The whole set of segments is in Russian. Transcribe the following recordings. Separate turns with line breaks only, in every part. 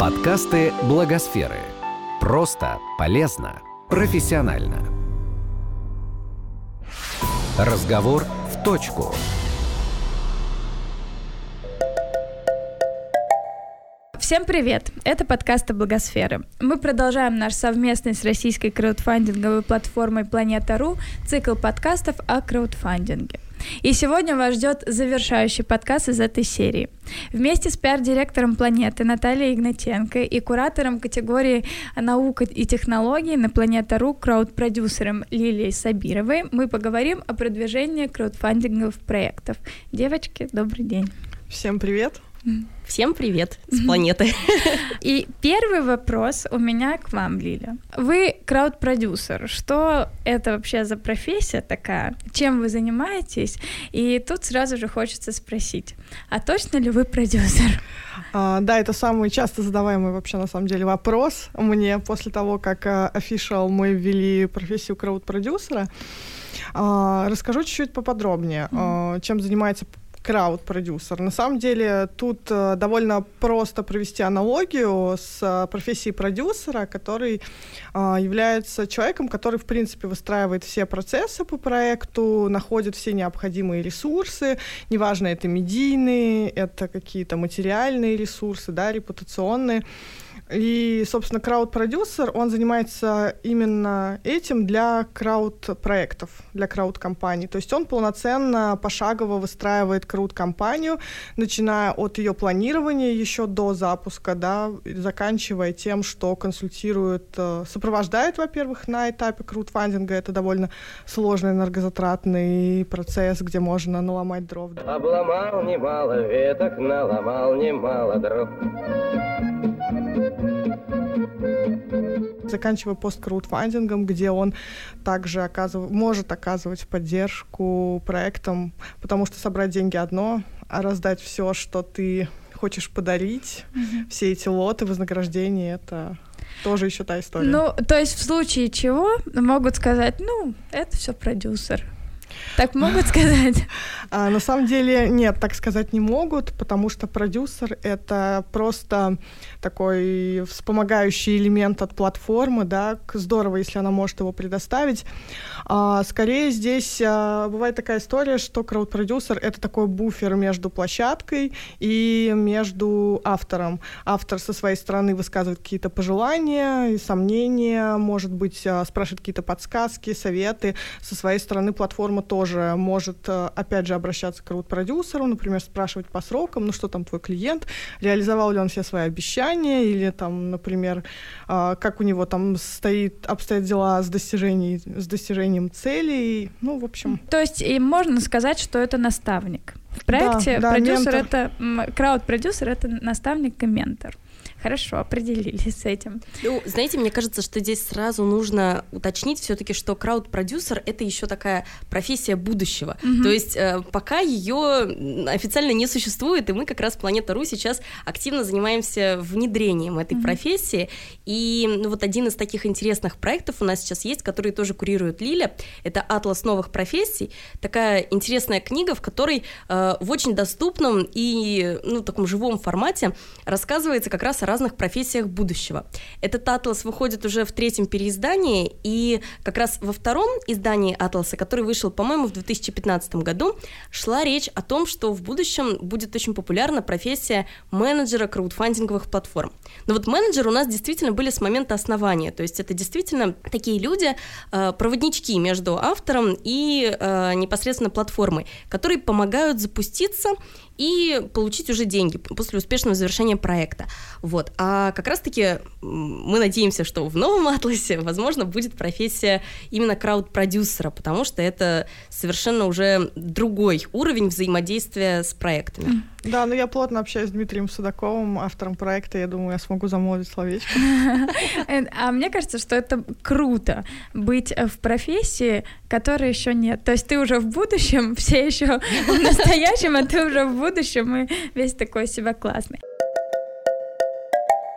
Подкасты Благосферы. Просто, полезно, профессионально. Разговор в точку.
Всем привет! Это подкасты Благосферы. Мы продолжаем наш совместный с российской краудфандинговой платформой Планета.ру цикл подкастов о краудфандинге. И сегодня вас ждет завершающий подкаст из этой серии. Вместе с пиар-директором планеты Натальей Игнатенко и куратором категории «Наука и технологии» на Планета.ру крауд-продюсером Лилией Сабировой мы поговорим о продвижении краудфандинговых проектов. Девочки, добрый день.
Всем привет.
Всем привет с планеты.
И первый вопрос у меня к вам, Лиля. Вы крауд-продюсер. Что это вообще за профессия такая? Чем вы занимаетесь? И тут сразу же хочется спросить, а точно ли вы продюсер?
А, да, это самый часто задаваемый вообще на самом деле вопрос мне после того, как офишал э, мы ввели профессию крауд-продюсера. А, расскажу чуть-чуть поподробнее, mm-hmm. чем занимается крауд-продюсер. На самом деле тут э, довольно просто провести аналогию с э, профессией продюсера, который э, является человеком, который, в принципе, выстраивает все процессы по проекту, находит все необходимые ресурсы, неважно, это медийные, это какие-то материальные ресурсы, да, репутационные. И, собственно, крауд-продюсер, он занимается именно этим для крауд-проектов, для крауд-компаний. То есть он полноценно, пошагово выстраивает крауд-компанию, начиная от ее планирования еще до запуска, да, заканчивая тем, что консультирует, э, сопровождает, во-первых, на этапе краудфандинга. Это довольно сложный энергозатратный процесс, где можно наломать дров. Обломал немало веток, наломал немало дров заканчивая пост-краудфандингом, где он также оказыв... может оказывать поддержку проектам, потому что собрать деньги одно, а раздать все, что ты хочешь подарить, mm-hmm. все эти лоты, вознаграждения, это тоже еще та история.
Ну, то есть в случае чего могут сказать, ну, это все продюсер. Так могут сказать?
А, на самом деле нет, так сказать не могут, потому что продюсер — это просто такой вспомогающий элемент от платформы, да, здорово, если она может его предоставить. А, скорее здесь а, бывает такая история, что крауд-продюсер — это такой буфер между площадкой и между автором. Автор со своей стороны высказывает какие-то пожелания и сомнения, может быть, а, спрашивает какие-то подсказки, советы. Со своей стороны платформа тоже может, а, опять же, обращаться к крауд-продюсеру, например, спрашивать по срокам, ну что там твой клиент, реализовал ли он все свои обещания, или там, например, а, как у него там стоит, обстоят дела с, достижением с достижением целей, ну, в общем.
То есть и можно сказать, что это наставник. В проекте да, да, продюсер ментор. это, крауд-продюсер это наставник и ментор. Хорошо, определились с этим.
Ну, знаете, мне кажется, что здесь сразу нужно уточнить все-таки, что крауд-продюсер это еще такая профессия будущего. Угу. То есть э, пока ее официально не существует, и мы как раз Планета Ру сейчас активно занимаемся внедрением этой угу. профессии. И ну, вот один из таких интересных проектов у нас сейчас есть, который тоже курирует Лиля. Это «Атлас новых профессий». Такая интересная книга, в которой э, в очень доступном и ну, таком живом формате рассказывается как раз о разных профессиях будущего. Этот атлас выходит уже в третьем переиздании, и как раз во втором издании атласа, который вышел, по-моему, в 2015 году, шла речь о том, что в будущем будет очень популярна профессия менеджера краудфандинговых платформ. Но вот менеджеры у нас действительно были с момента основания, то есть это действительно такие люди, э, проводнички между автором и э, непосредственно платформой, которые помогают запуститься и получить уже деньги после успешного завершения проекта. Вот. А как раз-таки мы надеемся, что в новом атласе, возможно, будет профессия именно крауд-продюсера, потому что это совершенно уже другой уровень взаимодействия с проектами.
Да, ну я плотно общаюсь с Дмитрием Судаковым, автором проекта, я думаю, я смогу замолвить словечко.
А мне кажется, что это круто быть в профессии, которой еще нет. То есть ты уже в будущем, все еще в настоящем, а ты уже в будущем, и весь такой себя классный.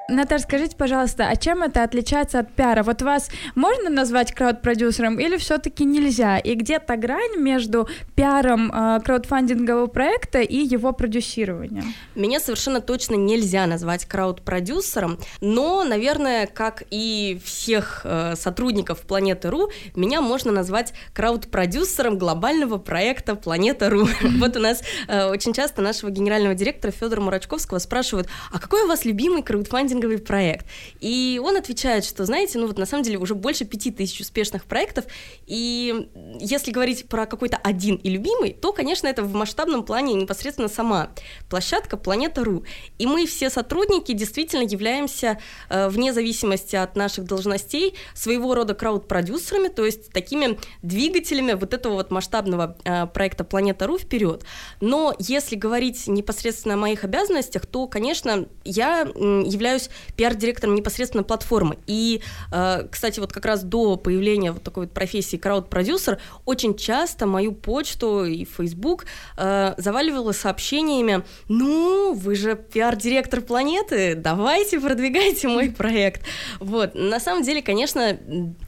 Наташа, скажите, пожалуйста, а чем это отличается от пиара? Вот вас можно назвать крауд-продюсером или все-таки нельзя? И где то грань между пиаром э, краудфандингового проекта и его продюсированием?
Меня совершенно точно нельзя назвать крауд-продюсером, но, наверное, как и всех э, сотрудников Планеты.ру, меня можно назвать крауд-продюсером глобального проекта Планета.ру. Вот у нас э, очень часто нашего генерального директора Федора Мурачковского спрашивают, а какой у вас любимый краудфандинг маркетинговый проект. И он отвечает, что, знаете, ну вот на самом деле уже больше пяти тысяч успешных проектов, и если говорить про какой-то один и любимый, то, конечно, это в масштабном плане непосредственно сама площадка Планета.ру. И мы все сотрудники действительно являемся, э, вне зависимости от наших должностей, своего рода крауд-продюсерами, то есть такими двигателями вот этого вот масштабного э, проекта Планета.ру вперед. Но если говорить непосредственно о моих обязанностях, то, конечно, я являюсь являюсь пиар-директором непосредственно платформы. И, э, кстати, вот как раз до появления вот такой вот профессии крауд-продюсер очень часто мою почту и Facebook э, заваливала сообщениями «Ну, вы же пиар-директор планеты, давайте продвигайте мой проект». Вот. На самом деле, конечно,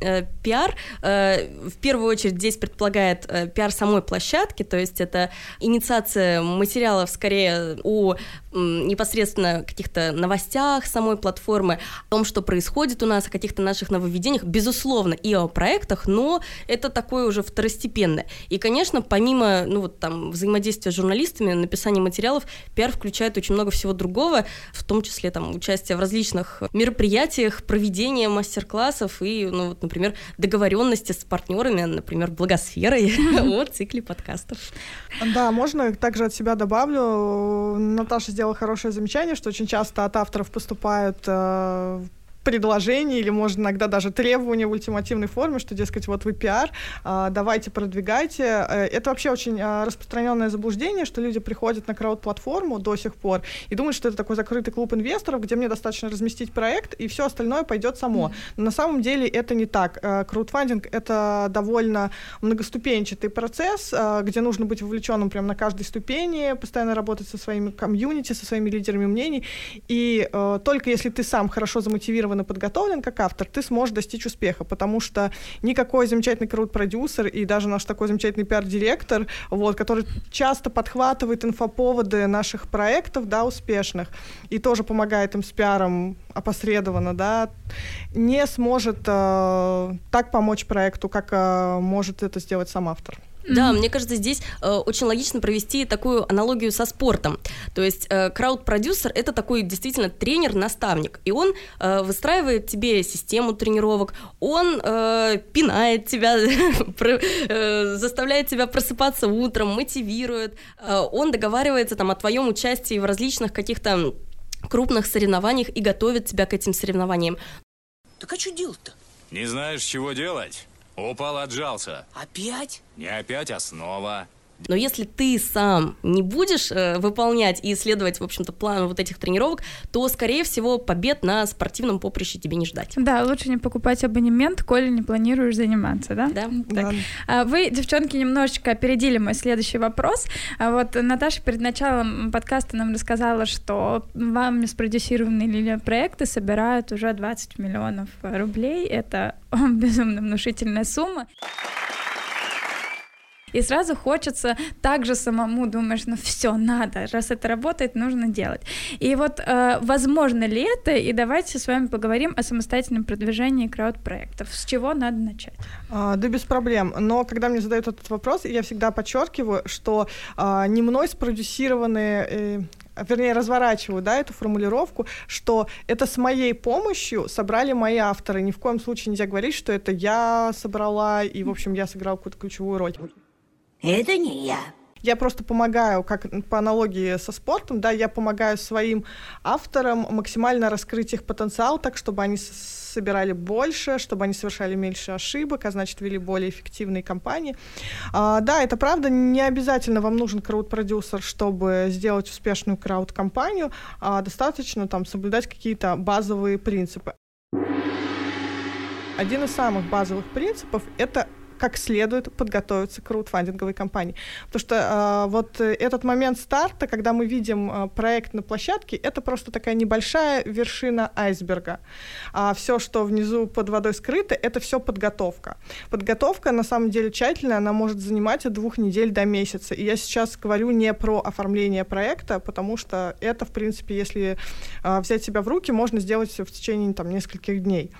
э, пиар в первую очередь здесь предполагает пиар самой площадки, то есть это инициация материалов скорее о непосредственно каких-то новостях самой платформы, о том, что происходит у нас, о каких-то наших нововведениях, безусловно, и о проектах, но это такое уже второстепенное. И, конечно, помимо ну, вот, там, взаимодействия с журналистами, написания материалов, пиар включает очень много всего другого, в том числе там, участие в различных мероприятиях, проведение мастер-классов и, ну, вот, например, договоренности с партнерами, например, благосферой о цикле подкастов.
Да, можно также от себя добавлю. Наташа сделала сделала хорошее замечание, что очень часто от авторов поступают э, предложение или, может, иногда даже требование в ультимативной форме, что, дескать, вот вы пиар, а, давайте продвигайте. Э, это вообще очень а, распространенное заблуждение, что люди приходят на крауд-платформу до сих пор и думают, что это такой закрытый клуб инвесторов, где мне достаточно разместить проект, и все остальное пойдет само. Но на самом деле это не так. Э, краудфандинг — это довольно многоступенчатый процесс, э, где нужно быть вовлеченным прямо на каждой ступени, постоянно работать со своими комьюнити, со своими лидерами мнений, и только если ты сам хорошо замотивирован и подготовлен как автор, ты сможешь достичь успеха, потому что никакой замечательный крут-продюсер и даже наш такой замечательный пиар-директор, вот, который часто подхватывает инфоповоды наших проектов, да, успешных, и тоже помогает им с пиаром опосредованно, да, не сможет э, так помочь проекту, как э, может это сделать сам автор.
Да, мне кажется, здесь э, очень логично провести такую аналогию со спортом. То есть э, крауд-продюсер это такой действительно тренер-наставник, и он э, выстраивает тебе систему тренировок, он э, пинает тебя, э, заставляет тебя просыпаться утром, мотивирует, э, он договаривается там о твоем участии в различных каких-то крупных соревнованиях и готовит тебя к этим соревнованиям.
Так а что делать-то?
Не знаешь, чего делать? Упал, отжался.
Опять?
Не опять, а снова.
Но если ты сам не будешь э, выполнять и исследовать, в общем-то, план вот этих тренировок, то, скорее всего, побед на спортивном поприще тебе не ждать.
Да, лучше не покупать абонемент, коли не планируешь заниматься, да?
Да.
Так. да. Вы, девчонки, немножечко опередили мой следующий вопрос. А вот Наташа перед началом подкаста нам рассказала, что вами спродюсированные проекты собирают уже 20 миллионов рублей. Это безумно внушительная сумма и сразу хочется также самому думаешь, ну все, надо, раз это работает, нужно делать. И вот э, возможно ли это, и давайте с вами поговорим о самостоятельном продвижении крауд-проектов. С чего надо начать?
А, да без проблем, но когда мне задают этот вопрос, я всегда подчеркиваю, что а, не мной спродюсированные э, вернее, разворачиваю, да, эту формулировку, что это с моей помощью собрали мои авторы. Ни в коем случае нельзя говорить, что это я собрала, и, в общем, я сыграла какую-то ключевую роль.
Это не я.
Я просто помогаю, как по аналогии со спортом, да, я помогаю своим авторам максимально раскрыть их потенциал так, чтобы они собирали больше, чтобы они совершали меньше ошибок, а значит, вели более эффективные кампании. А, да, это правда, не обязательно вам нужен крауд-продюсер, чтобы сделать успешную крауд-компанию, а достаточно там соблюдать какие-то базовые принципы. Один из самых базовых принципов — это как следует подготовиться к краудфандинговой кампании. Потому что э, вот этот момент старта, когда мы видим э, проект на площадке, это просто такая небольшая вершина айсберга. А все, что внизу под водой скрыто, это все подготовка. Подготовка, на самом деле, тщательная, она может занимать от двух недель до месяца. И я сейчас говорю не про оформление проекта, потому что это, в принципе, если э, взять себя в руки, можно сделать все в течение там, нескольких дней.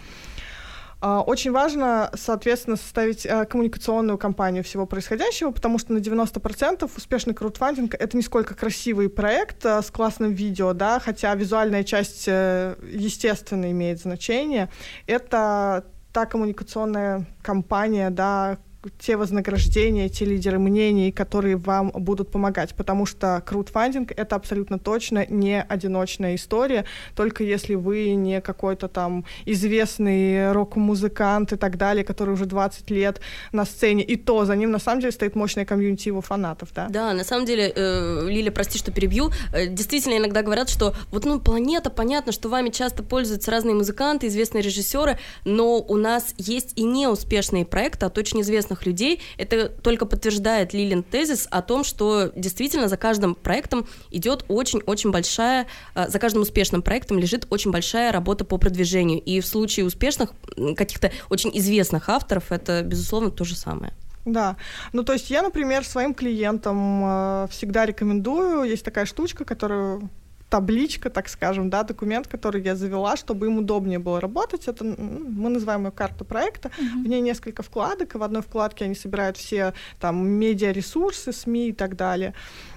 А, очень важно, соответственно, составить а, коммуникационную кампанию всего происходящего, потому что на 90% успешный краудфандинг — это не сколько красивый проект а, с классным видео, да, хотя визуальная часть, э, естественно, имеет значение. Это та коммуникационная кампания, да, те вознаграждения, те лидеры мнений, которые вам будут помогать, потому что краудфандинг — это абсолютно точно не одиночная история, только если вы не какой-то там известный рок-музыкант и так далее, который уже 20 лет на сцене, и то за ним на самом деле стоит мощная комьюнити его фанатов, да?
Да, на самом деле, э, Лиля, прости, что перебью, э, действительно иногда говорят, что вот, ну, планета, понятно, что вами часто пользуются разные музыканты, известные режиссеры, но у нас есть и неуспешные проекты от очень известных известных людей, это только подтверждает Лилин тезис о том, что действительно за каждым проектом идет очень-очень большая, э, за каждым успешным проектом лежит очень большая работа по продвижению. И в случае успешных, каких-то очень известных авторов, это, безусловно, то же самое.
Да. Ну, то есть я, например, своим клиентам э, всегда рекомендую, есть такая штучка, которую табличка, так скажем, да, документ, который я завела, чтобы им удобнее было работать. Это мы называем ее карта проекта. Uh-huh. В ней несколько вкладок, и в одной вкладке они собирают все там медиаресурсы, СМИ и так далее.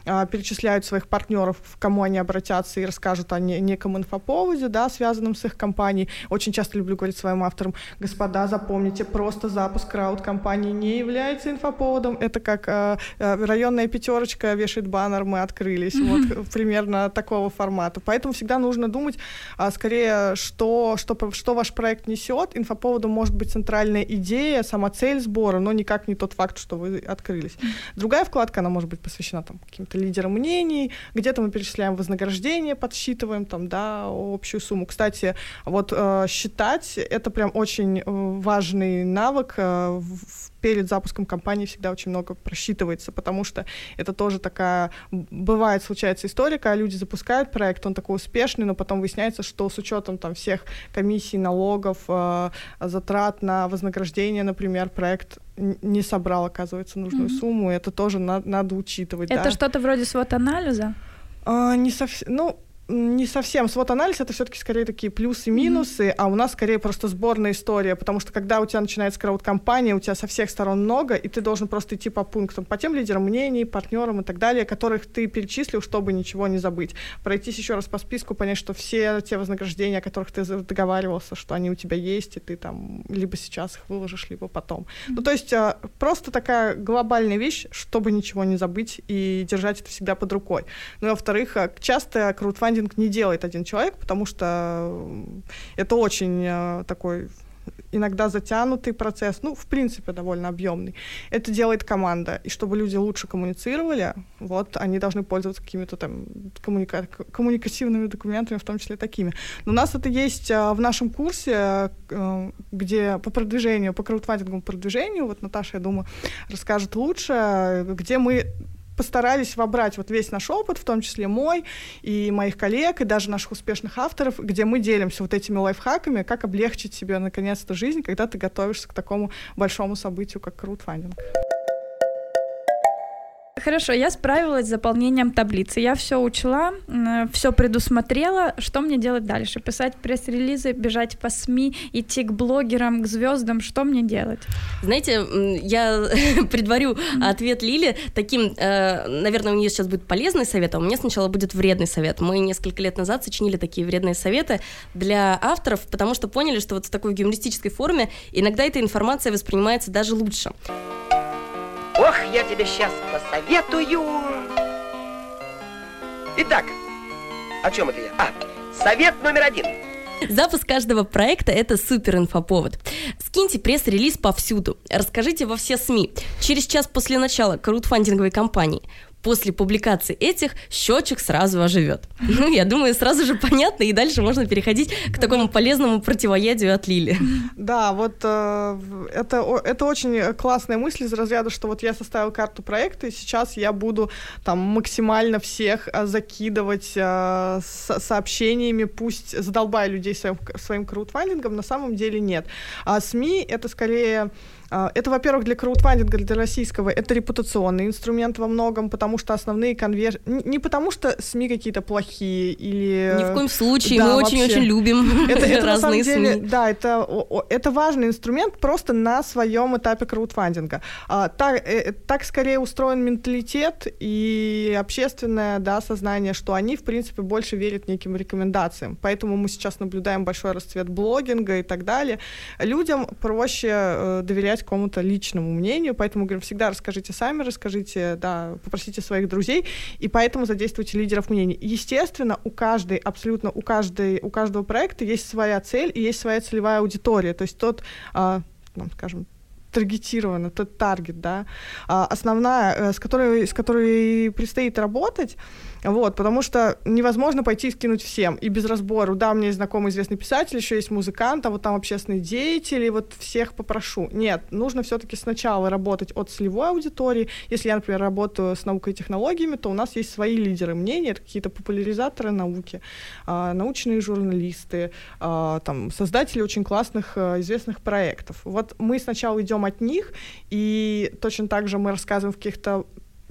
А, перечисляют своих партнеров, к кому они обратятся и расскажут о неком инфоповоде, да, связанном с их компанией. Очень часто люблю говорить своим авторам, господа, запомните, просто запуск крауд-компании не является инфоповодом. Это как э, районная пятерочка вешает баннер, мы открылись. Mm-hmm. Вот примерно такого формата. Поэтому всегда нужно думать а, скорее, что, что, что ваш проект несет. Инфоповодом может быть центральная идея, сама цель сбора, но никак не тот факт, что вы открылись. Другая вкладка, она может быть посвящена там каким-то лидером мнений, где-то мы перечисляем вознаграждение, подсчитываем там, да, общую сумму. Кстати, вот э, считать — это прям очень э, важный навык э, в перед запуском компании всегда очень много просчитывается, потому что это тоже такая... Бывает, случается история, когда люди запускают проект, он такой успешный, но потом выясняется, что с учетом там всех комиссий, налогов, э, затрат на вознаграждение, например, проект не собрал, оказывается, нужную mm-hmm. сумму, и это тоже на- надо учитывать.
Это
да.
что-то вроде свод-анализа?
А, не совсем... Ну, не совсем. Свод-анализ — это все таки скорее такие плюсы-минусы, mm-hmm. а у нас скорее просто сборная история, потому что когда у тебя начинается крауд-компания, у тебя со всех сторон много, и ты должен просто идти по пунктам, по тем лидерам мнений, партнерам и так далее, которых ты перечислил, чтобы ничего не забыть. Пройтись еще раз по списку, понять, что все те вознаграждения, о которых ты договаривался, что они у тебя есть, и ты там либо сейчас их выложишь, либо потом. Mm-hmm. Ну, то есть а, просто такая глобальная вещь, чтобы ничего не забыть и держать это всегда под рукой. Ну, и, во-вторых, а, часто краудфандинг брендинг не делает один человек, потому что это очень э, такой иногда затянутый процесс, ну, в принципе, довольно объемный. Это делает команда. И чтобы люди лучше коммуницировали, вот, они должны пользоваться какими-то там коммуника- коммуникативными документами, в том числе такими. Но у нас это есть а, в нашем курсе, где по продвижению, по краудфандинговому продвижению, вот Наташа, я думаю, расскажет лучше, где мы постарались вобрать вот весь наш опыт, в том числе мой и моих коллег, и даже наших успешных авторов, где мы делимся вот этими лайфхаками, как облегчить себе наконец-то жизнь, когда ты готовишься к такому большому событию, как краудфандинг.
Хорошо, я справилась с заполнением таблицы. Я все учла, все предусмотрела. Что мне делать дальше? Писать пресс-релизы, бежать по СМИ, идти к блогерам, к звездам. Что мне делать?
Знаете, я предварю ответ Лили таким, э, наверное, у нее сейчас будет полезный совет, а у меня сначала будет вредный совет. Мы несколько лет назад сочинили такие вредные советы для авторов, потому что поняли, что вот в такой гумористической форме иногда эта информация воспринимается даже лучше.
Ох, я тебе сейчас посоветую. Итак, о чем это я? А, совет номер один.
Запуск каждого проекта – это супер инфоповод. Скиньте пресс-релиз повсюду. Расскажите во все СМИ. Через час после начала краудфандинговой кампании. После публикации этих счетчик сразу оживет. Ну, я думаю, сразу же понятно, и дальше можно переходить к такому полезному противоядию от Лили.
Да, вот э, это, это очень классная мысль из разряда, что вот я составил карту проекта, и сейчас я буду там максимально всех э, закидывать э, сообщениями, пусть задолбая людей своим, своим краудфандингом, на самом деле нет. А СМИ — это скорее Это, во-первых, для краудфандинга, для российского, это репутационный инструмент во многом, потому что основные конверсии... Не потому что СМИ какие-то плохие или...
Ни в коем случае,
Да,
мы очень-очень любим
Это, это на самом
разные
деле,
СМИ.
да, это, это важный инструмент просто на своем этапе краудфандинга. А, так, э, так скорее устроен менталитет и общественное да, сознание, что они, в принципе, больше верят неким рекомендациям. Поэтому мы сейчас наблюдаем большой расцвет блогинга и так далее. Людям проще э, доверять какому-то личному мнению, поэтому, говорю, всегда расскажите сами, расскажите, да, попросите своих друзей, и поэтому задействуйте лидеров мнений. Естественно, у каждой, абсолютно у каждой, у каждого проекта есть своя цель и есть своя целевая аудитория, то есть тот, а, ну, скажем, таргетировано, тот таргет, да, а, основная, э, с которой, с которой предстоит работать, вот, потому что невозможно пойти и скинуть всем, и без разбору, да, у меня есть знакомый известный писатель, еще есть музыкант, а вот там общественные деятели, вот всех попрошу. Нет, нужно все-таки сначала работать от целевой аудитории. Если я, например, работаю с наукой и технологиями, то у нас есть свои лидеры мнений, какие-то популяризаторы науки, а, научные журналисты, а, там, создатели очень классных, а, известных проектов. Вот мы сначала идем от них, и точно так же мы рассказываем в каких-то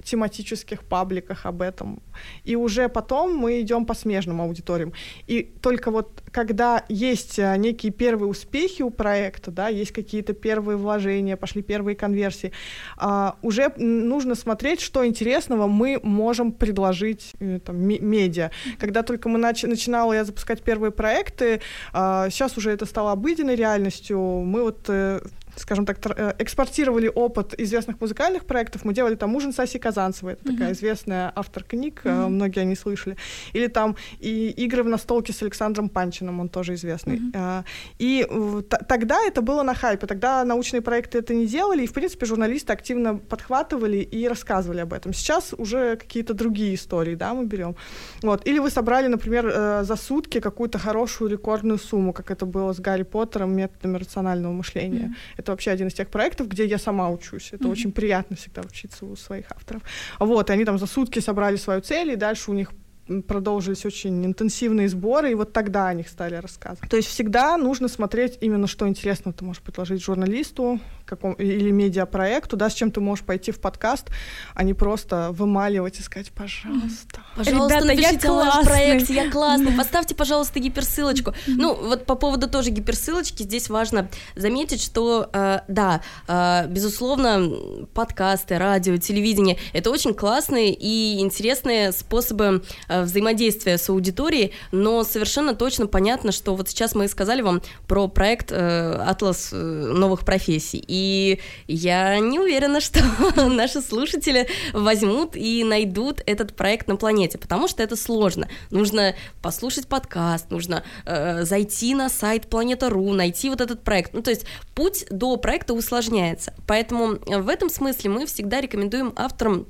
тематических пабликах об этом. И уже потом мы идем по смежным аудиториям. И только вот когда есть а, некие первые успехи у проекта, да, есть какие-то первые вложения, пошли первые конверсии, а, уже нужно смотреть, что интересного мы можем предложить э, там, ме- медиа. Когда только мы нач- начинала я запускать первые проекты, а, сейчас уже это стало обыденной реальностью. Мы вот э, скажем так, э, экспортировали опыт известных музыкальных проектов. Мы делали там «Ужин Саси Казанцевой», это такая известная автор книг, э, многие они слышали. Или там и «Игры в настолке» с Александром Панчиным, он тоже известный. А, И тогда это было на хайпе, тогда научные проекты это не делали, и, в принципе, журналисты активно подхватывали и рассказывали об этом. Сейчас уже какие-то другие истории, да, мы берем. Вот. Или вы собрали, например, за сутки какую-то хорошую рекордную сумму, как это было с Гарри Поттером, методами рационального мышления. Это вообще один из тех проектов, где я сама учусь. Это очень приятно всегда учиться у своих авторов. Вот, и они там за сутки собрали свою цель, и дальше у них продолжились очень интенсивные сборы, и вот тогда о них стали рассказывать. То есть всегда нужно смотреть именно, что интересно ты можешь предложить журналисту каком, или медиапроекту, да, с чем ты можешь пойти в подкаст, а не просто вымаливать и сказать, пожалуйста.
Пожалуйста,
Ребята, я
напишите о нашем проекте, я классный. Поставьте, пожалуйста, гиперссылочку. Ну, вот по поводу тоже гиперссылочки, здесь важно заметить, что, э, да, э, безусловно, подкасты, радио, телевидение — это очень классные и интересные способы э, взаимодействия с аудиторией, но совершенно точно понятно, что вот сейчас мы сказали вам про проект э, «Атлас э, новых профессий», и я не уверена, что наши слушатели возьмут и найдут этот проект на планете, потому что это сложно. Нужно послушать подкаст, нужно э, зайти на сайт Планета.ру, найти вот этот проект. Ну, то есть путь до проекта усложняется. Поэтому э, в этом смысле мы всегда рекомендуем авторам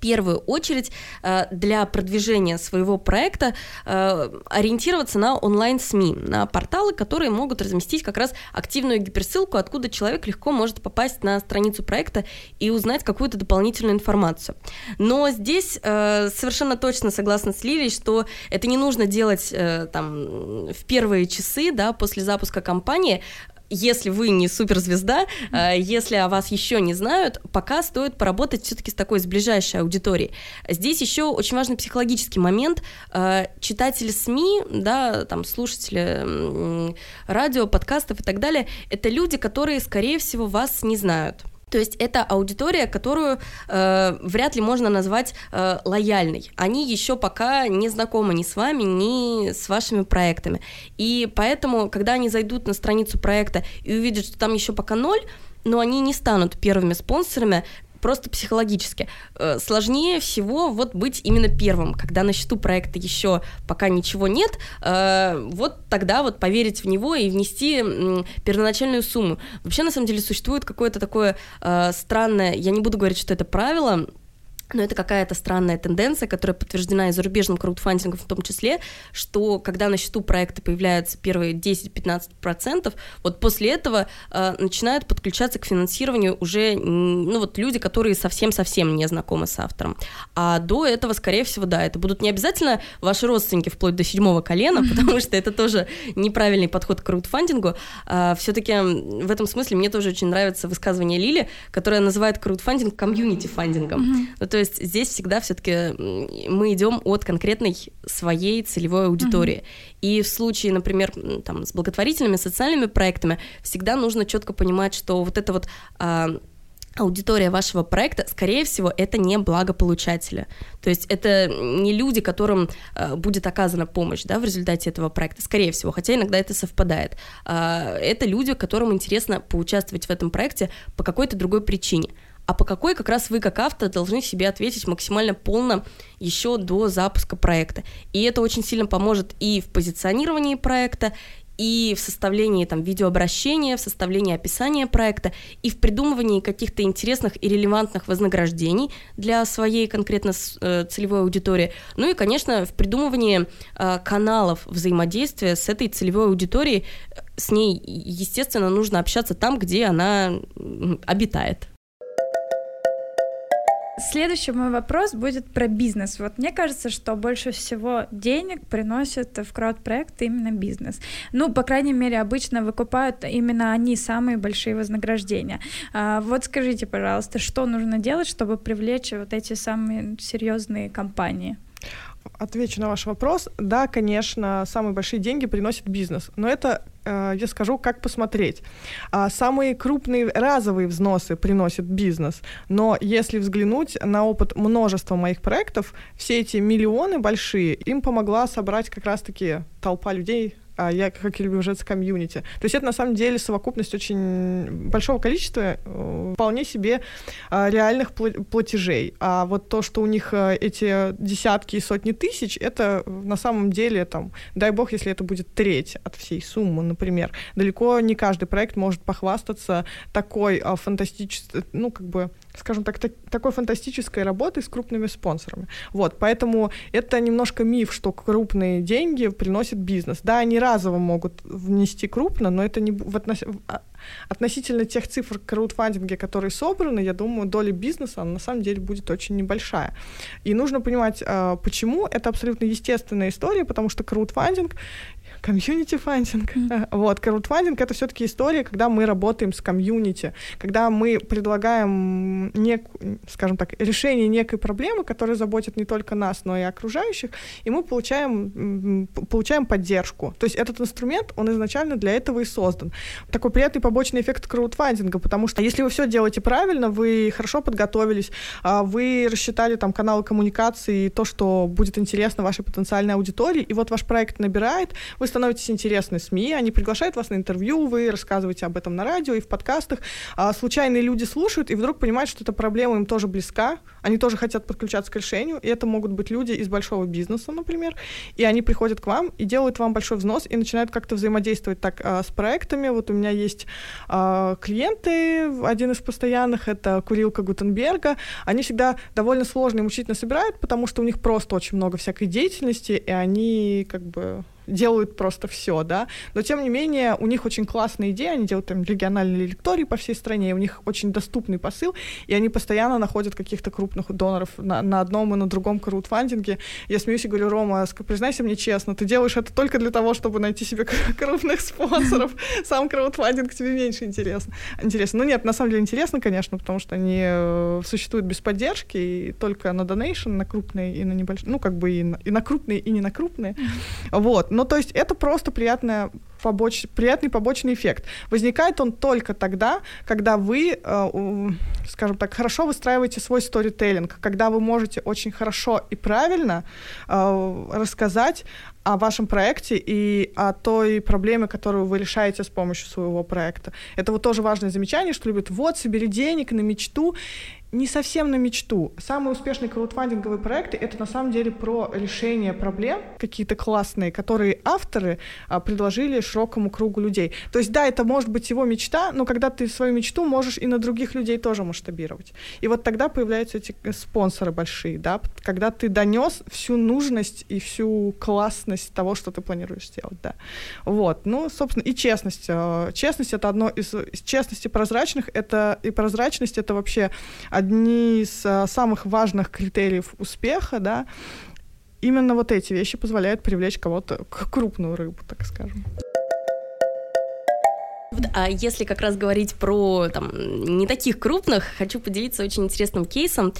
первую очередь э, для продвижения своего проекта э, ориентироваться на онлайн-СМИ, на порталы, которые могут разместить как раз активную гиперссылку, откуда человек легко может попасть на страницу проекта и узнать какую-то дополнительную информацию. Но здесь э, совершенно точно согласна с Лилией, что это не нужно делать там в первые часы, да, после запуска кампании, если вы не суперзвезда, э, если о вас еще не знают, пока стоит поработать все-таки с такой, с ближайшей аудиторией. Здесь еще очень важный психологический момент. Э, Читатели СМИ, да, там, слушатели радио, подкастов и так далее, это люди, которые, скорее всего, вас не знают. То есть это аудитория, которую э, вряд ли можно назвать э, лояльной. Они еще пока не знакомы ни с вами, ни с вашими проектами. И поэтому, когда они зайдут на страницу проекта и увидят, что там еще пока ноль, но они не станут первыми спонсорами, просто психологически. Э, Сложнее всего вот быть именно первым, когда на счету проекта еще пока ничего нет, э, вот тогда вот поверить в него и внести первоначальную сумму. Вообще, на самом деле, существует какое-то такое э, странное, я не буду говорить, что это правило, но это какая-то странная тенденция, которая подтверждена и зарубежным краудфандингом в том числе, что когда на счету проекта появляются первые 10-15%, вот после этого э, начинают подключаться к финансированию уже ну, вот люди, которые совсем-совсем не знакомы с автором. А до этого, скорее всего, да, это будут не обязательно ваши родственники вплоть до седьмого колена, потому что это тоже неправильный подход к краудфандингу. А, Все-таки в этом смысле мне тоже очень нравится высказывание Лили, которая называет краудфандинг community funding ом. Ну, то есть здесь всегда все-таки мы идем от конкретной своей целевой аудитории. Mm-hmm. И в случае, например, там, с благотворительными социальными проектами всегда нужно четко понимать, что вот это вот а, аудитория вашего проекта, скорее всего, это не благополучатели. То есть это не люди, которым э, будет оказана помощь да, в результате этого проекта, скорее всего, хотя иногда это совпадает. Э, это люди, которым интересно поучаствовать в этом проекте по какой-то другой причине а по какой как раз вы как автор должны себе ответить максимально полно еще до запуска проекта. И это очень сильно поможет и в позиционировании проекта, и в составлении там видеообращения, в составлении описания проекта, и в придумывании каких-то интересных и релевантных вознаграждений для своей конкретно э, целевой аудитории. Ну и, конечно, в придумывании э, каналов взаимодействия с этой целевой аудиторией. С ней, естественно, нужно общаться там, где она обитает.
Следующий мой вопрос будет про бизнес. Вот мне кажется, что больше всего денег приносит в крауд-проекты именно бизнес. Ну, по крайней мере, обычно выкупают именно они самые большие вознаграждения. А, вот скажите, пожалуйста, что нужно делать, чтобы привлечь вот эти самые серьезные компании?
Отвечу на ваш вопрос. Да, конечно, самые большие деньги приносит бизнес, но это я скажу, как посмотреть. А, самые крупные разовые взносы приносит бизнес, но если взглянуть на опыт множества моих проектов, все эти миллионы большие, им помогла собрать как раз-таки толпа людей, а я как люблю уже комьюнити. То есть это на самом деле совокупность очень большого количества э, вполне себе а, реальных платежей. А вот то, что у них э, эти десятки и сотни тысяч, это на самом деле там, дай бог, если это будет треть от всей суммы, например. Далеко не каждый проект может похвастаться такой а, фантастической, ну как бы скажем так, так, такой фантастической работы с крупными спонсорами. Вот, поэтому это немножко миф, что крупные деньги приносят бизнес. Да, они разово могут внести крупно, но это не в относ... А, относительно тех цифр краудфандинга, которые собраны, я думаю, доля бизнеса на самом деле будет очень небольшая. И нужно понимать, а, почему. Это абсолютно естественная история, потому что краудфандинг комьюнити фандинг. Mm-hmm. Вот, краудфандинг это все-таки история, когда мы работаем с комьюнити, когда мы предлагаем, нек, скажем так, решение некой проблемы, которая заботит не только нас, но и окружающих, и мы получаем, получаем поддержку. То есть этот инструмент, он изначально для этого и создан. Такой приятный побочный эффект краудфандинга, потому что если вы все делаете правильно, вы хорошо подготовились, а вы рассчитали там каналы коммуникации, то, что будет интересно вашей потенциальной аудитории, и вот ваш проект набирает, вы становитесь интересны СМИ, они приглашают вас на интервью, вы рассказываете об этом на радио и в подкастах. А случайные люди слушают и вдруг понимают, что эта проблема им тоже близка, они тоже хотят подключаться к решению, и это могут быть люди из большого бизнеса, например, и они приходят к вам и делают вам большой взнос и начинают как-то взаимодействовать так а, с проектами. Вот у меня есть а, клиенты, один из постоянных, это Курилка Гутенберга, они всегда довольно сложно и мучительно собирают, потому что у них просто очень много всякой деятельности, и они как бы делают просто все, да, но тем не менее у них очень классная идея, они делают там региональные лектории по всей стране, у них очень доступный посыл, и они постоянно находят каких-то крупных доноров на, на одном и на другом краудфандинге. Я смеюсь и говорю, Рома, признайся мне честно, ты делаешь это только для того, чтобы найти себе крупных спонсоров, сам краудфандинг тебе меньше интересно. Интересно. Ну нет, на самом деле интересно, конечно, потому что они э, существуют без поддержки, и только на донейшн, на крупные и на небольшие, ну как бы и на, и на крупные, и не на крупные. Вот. Ну, то есть это просто приятная побоч... приятный побочный эффект. Возникает он только тогда, когда вы, э, скажем так, хорошо выстраиваете свой сторителлинг, когда вы можете очень хорошо и правильно э, рассказать о вашем проекте и о той проблеме, которую вы решаете с помощью своего проекта. Это вот тоже важное замечание, что любят, вот, собери денег на мечту не совсем на мечту. Самые успешные краудфандинговые проекты — это на самом деле про решение проблем какие-то классные, которые авторы а, предложили широкому кругу людей. То есть, да, это может быть его мечта, но когда ты свою мечту можешь и на других людей тоже масштабировать. И вот тогда появляются эти э, спонсоры большие, да, когда ты донес всю нужность и всю классность того, что ты планируешь сделать, да. Вот, ну, собственно, и честность. Э, честность — это одно из... Честность и прозрачных — это... И прозрачность — это вообще одни из а, самых важных критериев успеха, да, именно вот эти вещи позволяют привлечь кого-то, крупную рыбу, так скажем.
А если как раз говорить про там, не таких крупных, хочу поделиться очень интересным кейсом.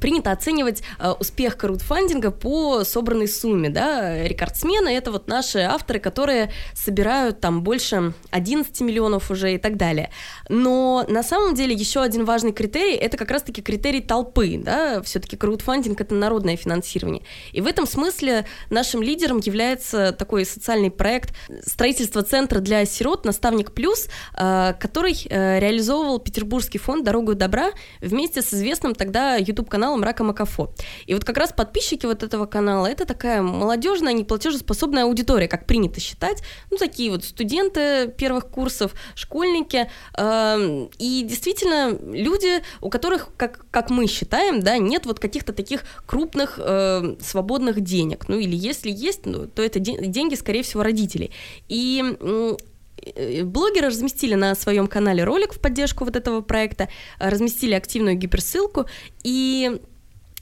Принято оценивать э, успех краудфандинга по собранной сумме. Да? Рекордсмены — это вот наши авторы, которые собирают там больше 11 миллионов уже и так далее. Но на самом деле еще один важный критерий — это как раз-таки критерий толпы. Да? Все-таки краудфандинг — это народное финансирование. И в этом смысле нашим лидером является такой социальный проект строительства центра для сирот «Наставник плюс», Э, который э, реализовывал Петербургский фонд «Дорогу добра» вместе с известным тогда YouTube-каналом «Рака Макафо». И вот как раз подписчики вот этого канала — это такая молодежная, неплатежеспособная аудитория, как принято считать, ну, такие вот студенты первых курсов, школьники, эм, и действительно люди, у которых, как, как мы считаем, да, нет вот каких-то таких крупных э, свободных денег, ну, или если есть, ну, то это деньги, скорее всего, родителей. И блогеры разместили на своем канале ролик в поддержку вот этого проекта, разместили активную гиперссылку, и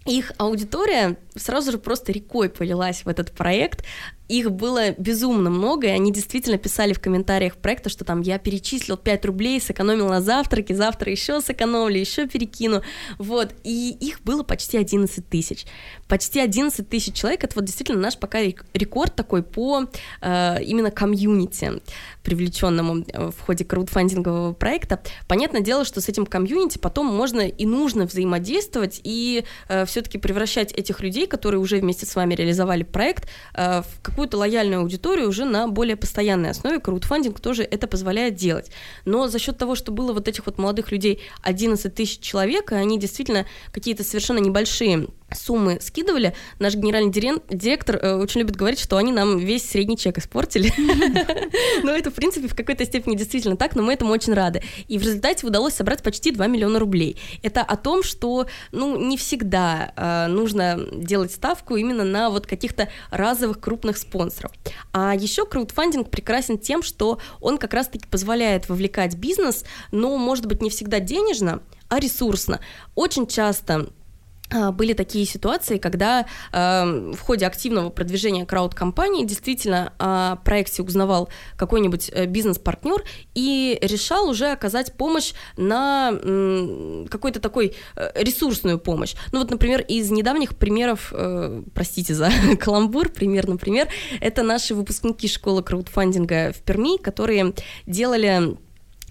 их аудитория сразу же просто рекой полилась в этот проект. Их было безумно много, и они действительно писали в комментариях проекта, что там я перечислил 5 рублей, сэкономил на завтраке, завтра еще сэкономлю, еще перекину. Вот, и их было почти 11 тысяч. Почти 11 тысяч человек, это вот действительно наш пока рекорд такой по э, именно комьюнити, привлеченному э, в ходе краудфандингового проекта. Понятное дело, что с этим комьюнити потом можно и нужно взаимодействовать и э, все-таки превращать этих людей, которые уже вместе с вами реализовали проект, э, в какую какую-то лояльную аудиторию уже на более постоянной основе. Краудфандинг тоже это позволяет делать. Но за счет того, что было вот этих вот молодых людей 11 тысяч человек, они действительно какие-то совершенно небольшие суммы скидывали, наш генеральный директор э, очень любит говорить, что они нам весь средний чек испортили. Но это, в принципе, в какой-то степени действительно так, но мы этому очень рады. И в результате удалось собрать почти 2 миллиона рублей. Это о том, что, ну, не всегда э, нужно делать ставку именно на вот каких-то разовых крупных спонсоров. А еще краудфандинг прекрасен тем, что он как раз-таки позволяет вовлекать бизнес, но, может быть, не всегда денежно, а ресурсно. Очень часто были такие ситуации, когда э, в ходе активного продвижения крауд-компании действительно о проекте узнавал какой-нибудь э, бизнес-партнер и решал уже оказать помощь на э, какой-то такой э, ресурсную помощь. Ну вот, например, из недавних примеров, э, простите за каламбур, пример, например, это наши выпускники школы краудфандинга в Перми, которые делали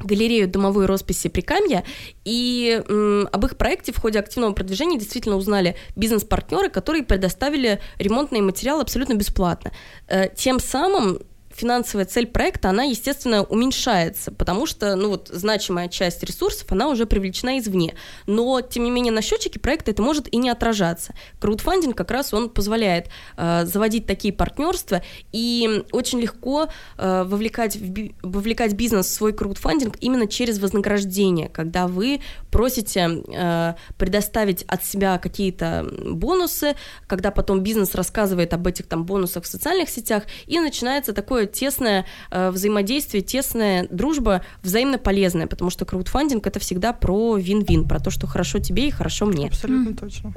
галерею домовой росписи Прикамья, и м, об их проекте в ходе активного продвижения действительно узнали бизнес-партнеры, которые предоставили ремонтные материалы абсолютно бесплатно. Э, тем самым финансовая цель проекта, она, естественно, уменьшается, потому что, ну вот, значимая часть ресурсов, она уже привлечена извне. Но, тем не менее, на счетчике проекта это может и не отражаться. Краудфандинг как раз он позволяет э, заводить такие партнерства и очень легко э, вовлекать, в, вовлекать бизнес в свой краудфандинг именно через вознаграждение, когда вы просите э, предоставить от себя какие-то бонусы, когда потом бизнес рассказывает об этих там бонусах в социальных сетях, и начинается такое такое тесное э, взаимодействие, тесная дружба, взаимно полезная, потому что краудфандинг это всегда про вин-вин, про то, что хорошо тебе и хорошо мне.
Абсолютно mm. точно.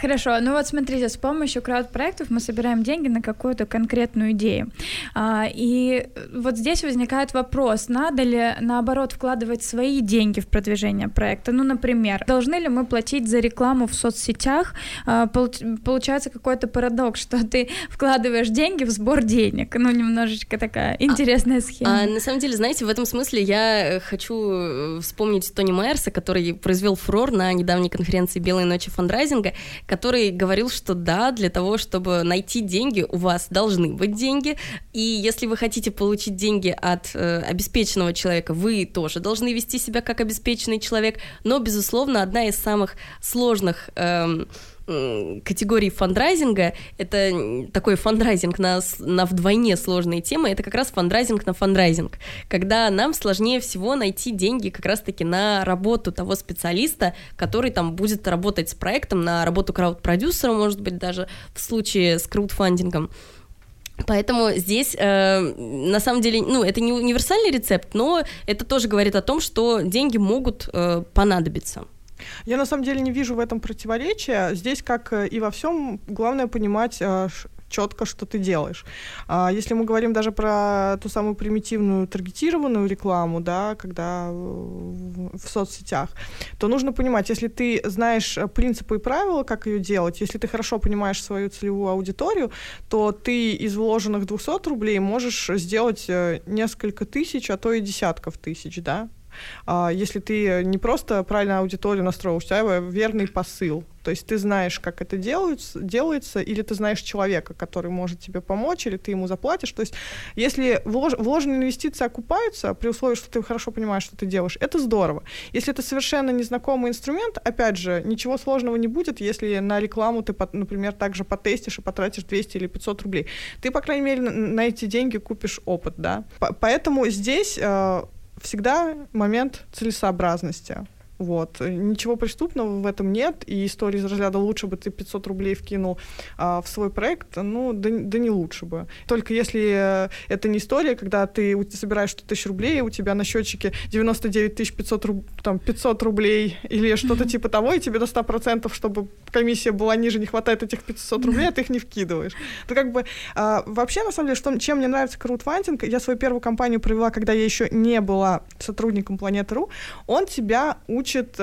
Хорошо, ну вот смотрите, с помощью крауд-проектов мы собираем деньги на какую-то конкретную идею. А, и вот здесь возникает вопрос, надо ли, наоборот, вкладывать свои деньги в продвижение проекта? Ну, например, должны ли мы платить за рекламу в соцсетях? А, получается какой-то парадокс, что ты вкладываешь деньги в сбор денег. Ну, немножечко такая интересная а, схема.
А, на самом деле, знаете, в этом смысле я хочу э, вспомнить Тони Майерса, который произвел фурор на недавней конференции «Белые ночи фандрайзинга», который говорил, что да, для того, чтобы найти деньги, у вас должны быть деньги, и если вы хотите получить деньги от э, обеспеченного человека, вы тоже должны вести себя как обеспеченный человек, но, безусловно, одна из самых сложных... Э, категории фандрайзинга, это такой фандрайзинг на, на вдвойне сложные темы, это как раз фандрайзинг на фандрайзинг, когда нам сложнее всего найти деньги как раз-таки на работу того специалиста, который там будет работать с проектом, на работу крауд-продюсера, может быть, даже в случае с краудфандингом. Поэтому здесь, э, на самом деле, ну, это не универсальный рецепт, но это тоже говорит о том, что деньги могут э, понадобиться.
Я на самом деле не вижу в этом противоречия. Здесь, как э, и во всем, главное понимать, э, четко, что ты делаешь. А если мы говорим даже про ту самую примитивную таргетированную рекламу, да, когда в соцсетях, то нужно понимать, если ты знаешь принципы и правила, как ее делать, если ты хорошо понимаешь свою целевую аудиторию, то ты из вложенных 200 рублей можешь сделать э, несколько тысяч, а то и десятков тысяч, да, если ты не просто правильно аудиторию настроил, у тебя верный посыл. То есть ты знаешь, как это делается, делается, или ты знаешь человека, который может тебе помочь, или ты ему заплатишь. То есть если влож, вложенные инвестиции окупаются, при условии, что ты хорошо понимаешь, что ты делаешь, это здорово. Если это совершенно незнакомый инструмент, опять же, ничего сложного не будет, если на рекламу ты, например, также потестишь и потратишь 200 или 500 рублей. Ты, по крайней мере, на эти деньги купишь опыт, да. Поэтому здесь э, всегда момент целесообразности. Вот. Ничего преступного в этом нет, и истории из разряда «лучше бы ты 500 рублей вкинул а, в свой проект», ну, да, да не лучше бы. Только если это не история, когда ты собираешь 100 тысяч рублей, у тебя на счетчике 99 500, руб, там, 500 рублей или что-то типа того, и тебе до 100%, чтобы комиссия была ниже, не хватает этих 500 рублей, а ты их не вкидываешь. То как бы а, вообще, на самом деле, что, чем мне нравится краудфандинг, я свою первую компанию провела, когда я еще не была сотрудником Планеты.ру, он тебя учит учит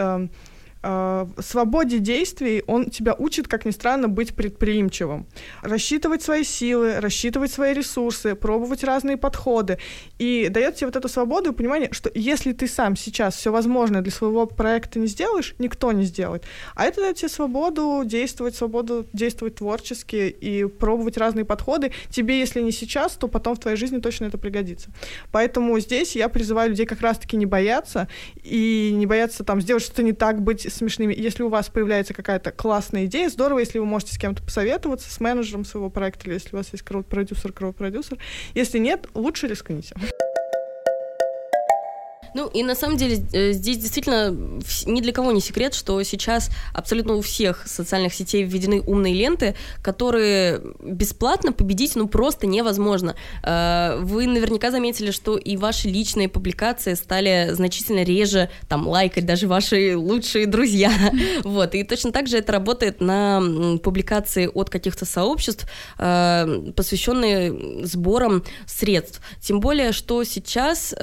э, свободе действий, он тебя учит, как ни странно, быть предприимчивым. Рассчитывать свои силы, рассчитывать свои ресурсы, пробовать разные подходы. И дает тебе вот эту свободу и понимание, что если ты сам сейчас все возможное для своего проекта не сделаешь, никто не сделает. А это дает тебе свободу действовать, свободу действовать творчески и пробовать разные подходы. Тебе, если не сейчас, то потом в твоей жизни точно это пригодится. Поэтому здесь я призываю людей как раз-таки не бояться и не бояться там сделать что-то не так, быть смешными. Если у вас появляется какая-то классная идея, здорово, если вы можете с кем-то посоветоваться, с менеджером своего проекта, или если у вас есть крауд-продюсер, крауд-продюсер. Если нет, лучше рискните.
Ну и на самом деле э, здесь действительно ни для кого не секрет, что сейчас абсолютно у всех социальных сетей введены умные ленты, которые бесплатно победить ну просто невозможно. Э, вы наверняка заметили, что и ваши личные публикации стали значительно реже там лайкать даже ваши лучшие друзья. Вот. И точно так же это работает на публикации от каких-то сообществ, э, посвященные сборам средств. Тем более, что сейчас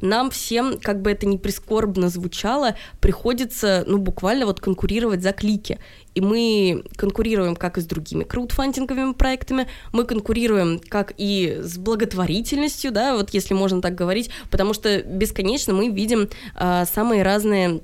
нам всем как бы это ни прискорбно звучало, приходится, ну, буквально вот конкурировать за клики. И мы конкурируем как и с другими краудфандинговыми проектами, мы конкурируем как и с благотворительностью, да, вот если можно так говорить, потому что бесконечно мы видим э, самые разные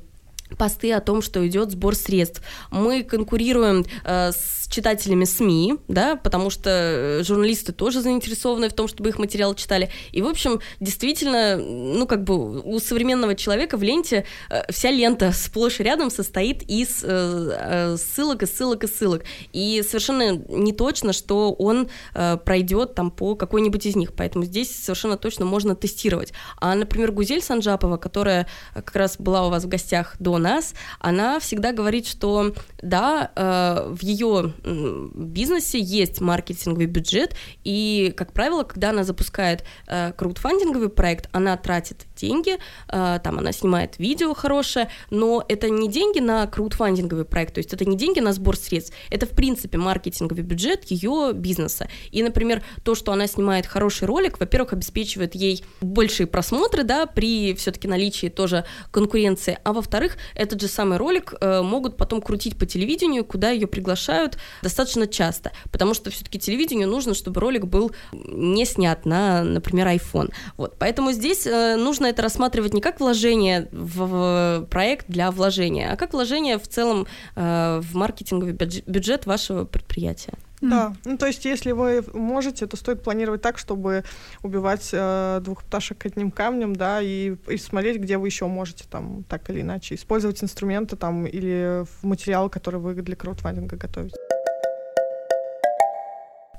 посты о том, что идет сбор средств. Мы конкурируем э, с читателями СМИ, да, потому что э, журналисты тоже заинтересованы в том, чтобы их материалы читали. И, в общем, действительно, ну, как бы у современного человека в ленте э, вся лента сплошь и рядом состоит из э, ссылок, и ссылок, и ссылок. И совершенно не точно, что он пройдет там по какой-нибудь из них. Поэтому здесь совершенно точно можно тестировать. А, например, Гузель Санжапова, которая как раз была у вас в гостях до нас, она всегда говорит, что да, в ее бизнесе есть маркетинговый бюджет, и, как правило, когда она запускает э, краудфандинговый проект, она тратит деньги, э, там она снимает видео хорошее, но это не деньги на краудфандинговый проект, то есть это не деньги на сбор средств, это, в принципе, маркетинговый бюджет ее бизнеса. И, например, то, что она снимает хороший ролик, во-первых, обеспечивает ей большие просмотры, да, при все-таки наличии тоже конкуренции, а во-вторых, этот же самый ролик э, могут потом крутить по телевидению, куда ее приглашают достаточно часто, потому что все-таки телевидению нужно, чтобы ролик был не снят на, например, iPhone. Вот, поэтому здесь э, нужно это рассматривать не как вложение в проект для вложения, а как вложение в целом э, в маркетинговый бюджет вашего предприятия.
Да, ну то есть если вы можете, то стоит планировать так, чтобы убивать э, двух пташек одним камнем, да, и, и смотреть, где вы еще можете там так или иначе использовать инструменты там или материал, который вы для краудфандинга готовите.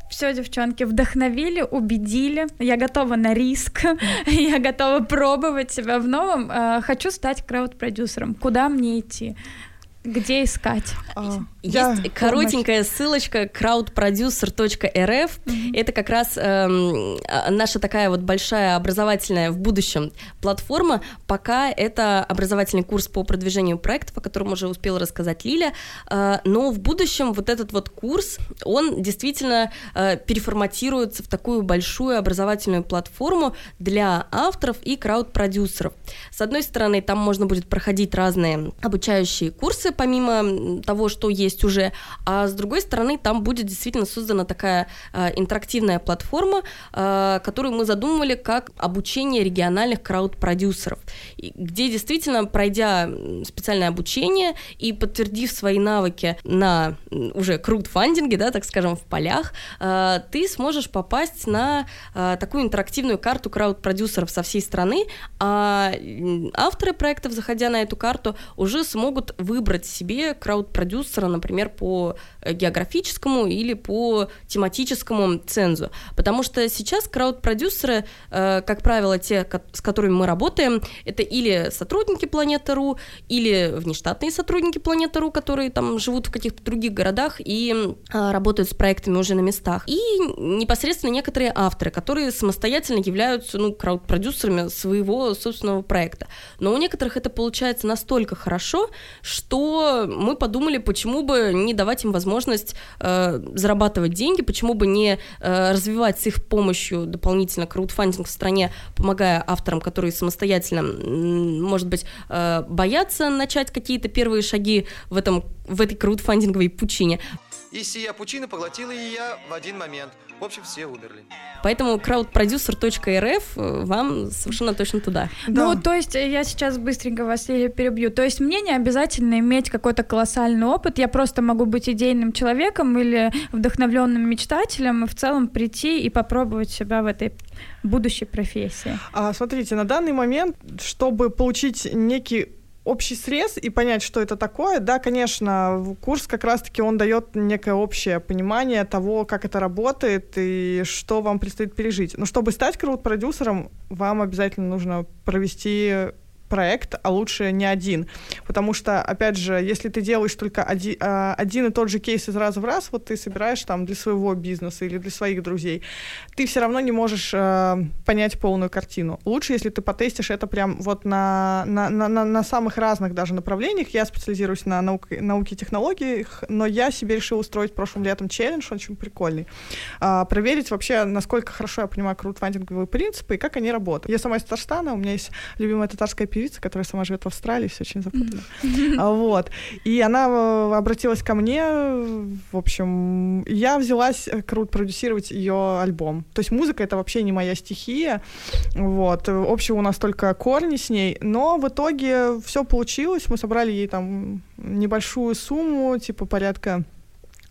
Все, девчонки, вдохновили, убедили. Я готова на риск. Я готова пробовать себя в новом. Э, хочу стать крауд-продюсером. Куда мне идти? Где искать?
А, Есть да, коротенькая помощь. ссылочка crowdproducer.rf. Mm-hmm. Это как раз эм, а, наша такая вот большая образовательная в будущем платформа. Пока это образовательный курс по продвижению проектов, о котором уже успела рассказать Лиля. Э, но в будущем вот этот вот курс, он действительно э, переформатируется в такую большую образовательную платформу для авторов и крауд-продюсеров. С одной стороны, там можно будет проходить разные обучающие курсы помимо того, что есть уже, а с другой стороны, там будет действительно создана такая э, интерактивная платформа, э, которую мы задумывали как обучение региональных крауд-продюсеров, где действительно, пройдя специальное обучение и подтвердив свои навыки на уже краудфандинге, да, так скажем, в полях, э, ты сможешь попасть на э, такую интерактивную карту крауд-продюсеров со всей страны, а авторы проектов, заходя на эту карту, уже смогут выбрать выбрать себе крауд-продюсера, например, по э, географическому или по тематическому цензу. Потому что сейчас крауд-продюсеры, э, как правило, те, с которыми мы работаем, это или сотрудники Планеты.ру, или внештатные сотрудники Планеты.ру, которые там живут в каких-то других городах и э, работают с проектами уже на местах. И непосредственно некоторые авторы, которые самостоятельно являются ну, крауд-продюсерами своего собственного проекта. Но у некоторых это получается настолько хорошо, что мы подумали, почему бы не давать им возможность э, зарабатывать деньги, почему бы не э, развивать с их помощью дополнительно краудфандинг в стране, помогая авторам, которые самостоятельно, может быть, э, боятся начать какие-то первые шаги в, этом, в этой краудфандинговой пучине.
И сия пучина поглотила я в один момент. В общем, все умерли.
Поэтому crowdproducer.rf э, вам совершенно точно туда.
Да. Ну, то есть э, я сейчас быстренько вас перебью. То есть мне не обязательно иметь какой-то колоссальный опыт. Я просто могу быть идейным человеком или вдохновленным мечтателем и в целом прийти и попробовать себя в этой будущей профессии.
А, смотрите, на данный момент, чтобы получить некий общий срез и понять, что это такое, да, конечно, курс как раз-таки он дает некое общее понимание того, как это работает и что вам предстоит пережить. Но чтобы стать крауд-продюсером, вам обязательно нужно провести проект, а лучше не один. Потому что, опять же, если ты делаешь только один, а, один и тот же кейс из раза в раз, вот ты собираешь там для своего бизнеса или для своих друзей, ты все равно не можешь э, понять полную картину. Лучше, если ты потестишь это прям вот на, на, на, на, самых разных даже направлениях. Я специализируюсь на науке, науке и технологиях, но я себе решила устроить прошлым летом челлендж, очень прикольный. Э, проверить вообще, насколько хорошо я понимаю краудфандинговые принципы и как они работают. Я сама из Татарстана, у меня есть любимая татарская певица, певица, которая сама живет в Австралии, все очень запутано. Mm-hmm. Вот. И она э, обратилась ко мне, в общем, я взялась э, крут продюсировать ее альбом. То есть музыка это вообще не моя стихия, вот. Общего у нас только корни с ней, но в итоге все получилось, мы собрали ей там небольшую сумму, типа порядка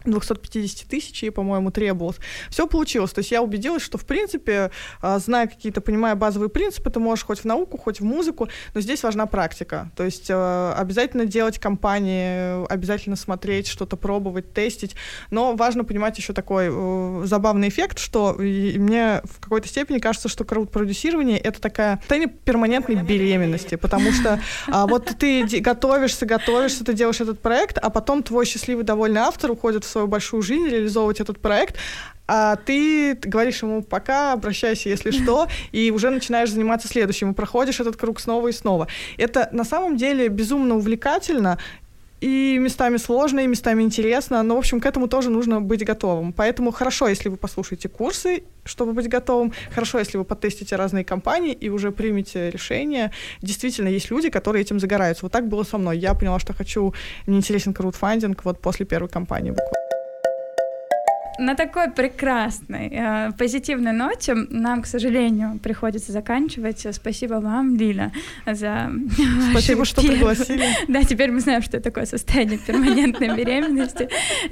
250 тысяч, по-моему, требовалось. Все получилось. То есть я убедилась, что, в принципе, а, зная какие-то, понимая базовые принципы, ты можешь хоть в науку, хоть в музыку, но здесь важна практика. То есть а, обязательно делать кампании, обязательно смотреть, что-то пробовать, тестить. Но важно понимать еще такой э, забавный эффект, что мне в какой-то степени кажется, что крауд-продюсирование — это такая состояние перманентной беременности, потому что а, вот ты готовишься, готовишься, ты делаешь этот проект, а потом твой счастливый, довольный автор уходит в свою большую жизнь, реализовывать этот проект, а ты говоришь ему пока, обращайся, если что, и уже начинаешь заниматься следующим, и проходишь этот круг снова и снова. Это на самом деле безумно увлекательно, и местами сложно, и местами интересно, но, в общем, к этому тоже нужно быть готовым. Поэтому хорошо, если вы послушаете курсы, чтобы быть готовым, хорошо, если вы потестите разные компании и уже примете решение. Действительно, есть люди, которые этим загораются. Вот так было со мной. Я поняла, что хочу, мне интересен краудфандинг вот после первой компании буквально.
На такой прекрасной, э, позитивной ноте нам, к сожалению, приходится заканчивать. Спасибо вам, Лиля, за
Спасибо, что пригласили.
Да, теперь мы знаем, что такое состояние перманентной беременности.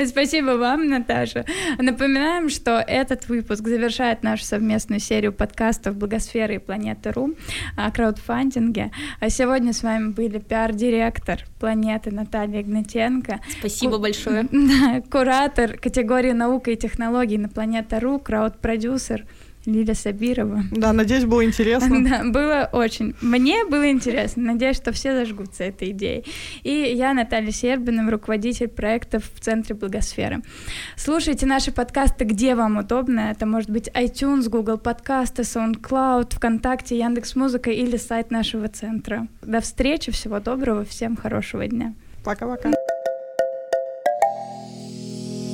Спасибо вам, Наташа. Напоминаем, что этот выпуск завершает нашу совместную серию подкастов «Благосферы и Планета.ру» о краудфандинге. А сегодня с вами были пиар-директор «Планеты» Наталья Игнатенко,
Спасибо большое.
да, куратор категории наука и технологий на Планета.ру, крауд-продюсер Лиля Сабирова.
Да, надеюсь, было интересно.
Да, было очень. Мне было интересно. Надеюсь, что все зажгутся этой идеей. И я, Наталья Сербина, руководитель проектов в Центре Благосферы. Слушайте наши подкасты, где вам удобно. Это может быть iTunes, Google подкасты, SoundCloud, ВКонтакте, Яндекс.Музыка или сайт нашего центра. До встречи, всего доброго, всем хорошего дня.
Пока-пока.